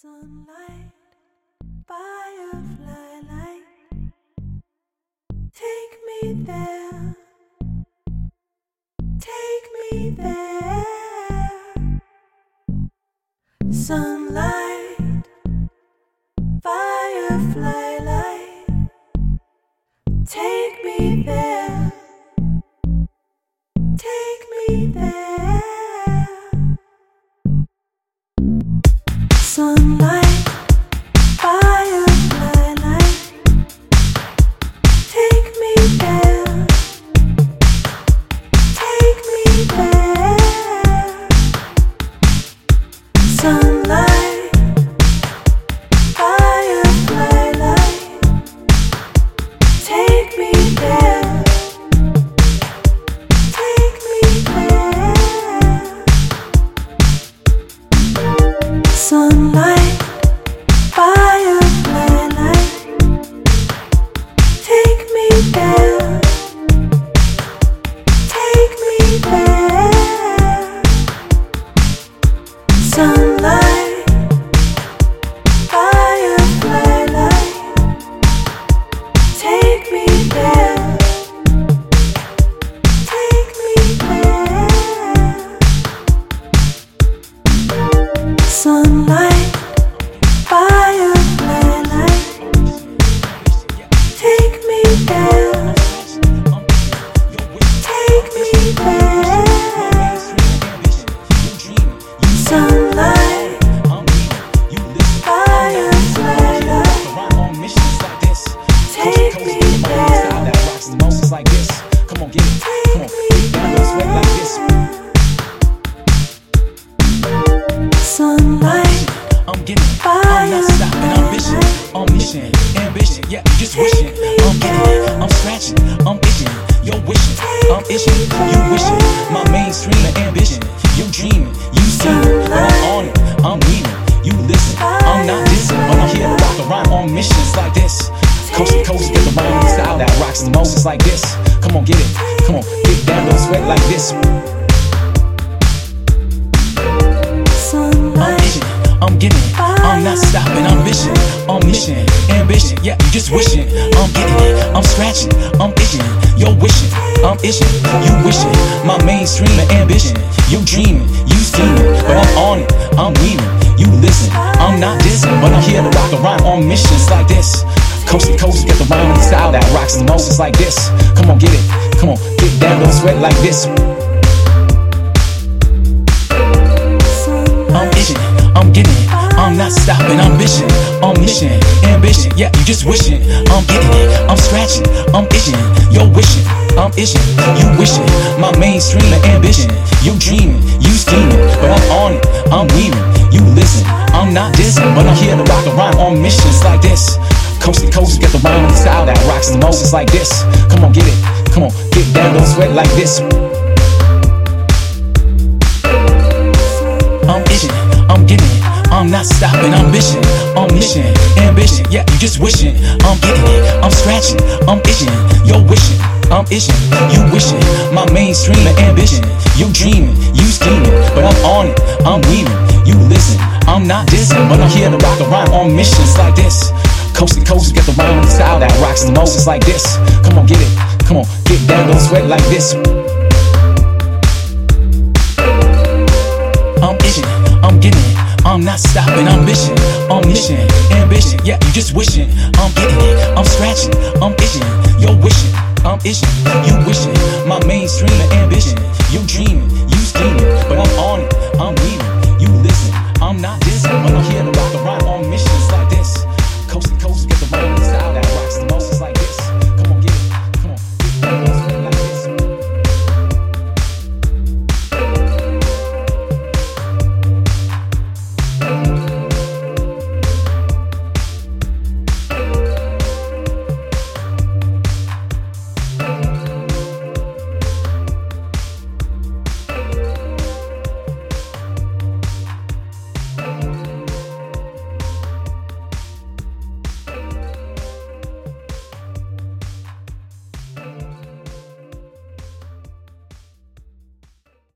Sunlight, firefly light, take me there, take me there. Sunlight, Sunlight, just wishing. I'm it. I'm scratching. I'm itching. You're wishing. I'm itching. You wishing. My mainstream ambition. You dreaming. You. But I'm on it. I'm weaving. You listen. I'm not dissing. But I'm here to rock a rhyme on missions like this. Coast to coast, get the rhyme style that rocks the most. It's like this. Come on, get it. Come on, get down, don't sweat like this. I'm itching, I'm getting it. I'm not stopping, I'm mission, I'm mission, ambition. Yeah, you just wishing, I'm getting it. I'm scratching, I'm itching, you're wishing, I'm itching, you wishing. My mainstream ambition, you dreaming, you scheming, but I'm on it, I'm weaving. You listen, I'm not dissing, but I'm here to rock rhyme on missions like this. Coast to coast, get the rhyme and style that rocks the most. It's like this. Come on, get it. Come on, get down, don't sweat like this. Not stopping, I'm mission, I'm mission, ambition. Yeah, you just wishing, I'm getting it. I'm scratching, I'm itching, you're wishing, I'm itching, you wishing. My mainstream ambition, you dreaming, you scheming, but I'm on it, I'm weaving. You listen, I'm not dissing, but I'm here to rock a rhyme on missions like this. Coast to coast, get the rhyme and style that rocks the most. It's like this. Come on, get it. Come on, get down, don't sweat like this. I'm itching, I'm getting it. I'm not stopping, I'm mission, I'm mission, ambition. Yeah, you just wishing, I'm getting it. I'm scratching, I'm itching, you're wishing, I'm itching, you wishing. My mainstream ambition, you dreaming, you scheming, but I'm on it, I'm weaving. You listen, I'm not dissing, but I'm here to rock a rhyme on missions like this. Coast to coast, get the rhyme style that rocks the most. It's like this. Come on, get it. Come on, get down, don't sweat like this. I'm itching, I'm getting it. I'm not stopping, I'm mission, omniscient, ambition. Yeah, you just wishing. I'm getting it, I'm scratching, I'm itching. You're wishing, I'm itching, you wishing. My mainstream of ambition. You dreaming, you scheming, but I'm on it, I'm leaving. You listen, I'm not dissing, but I'm here to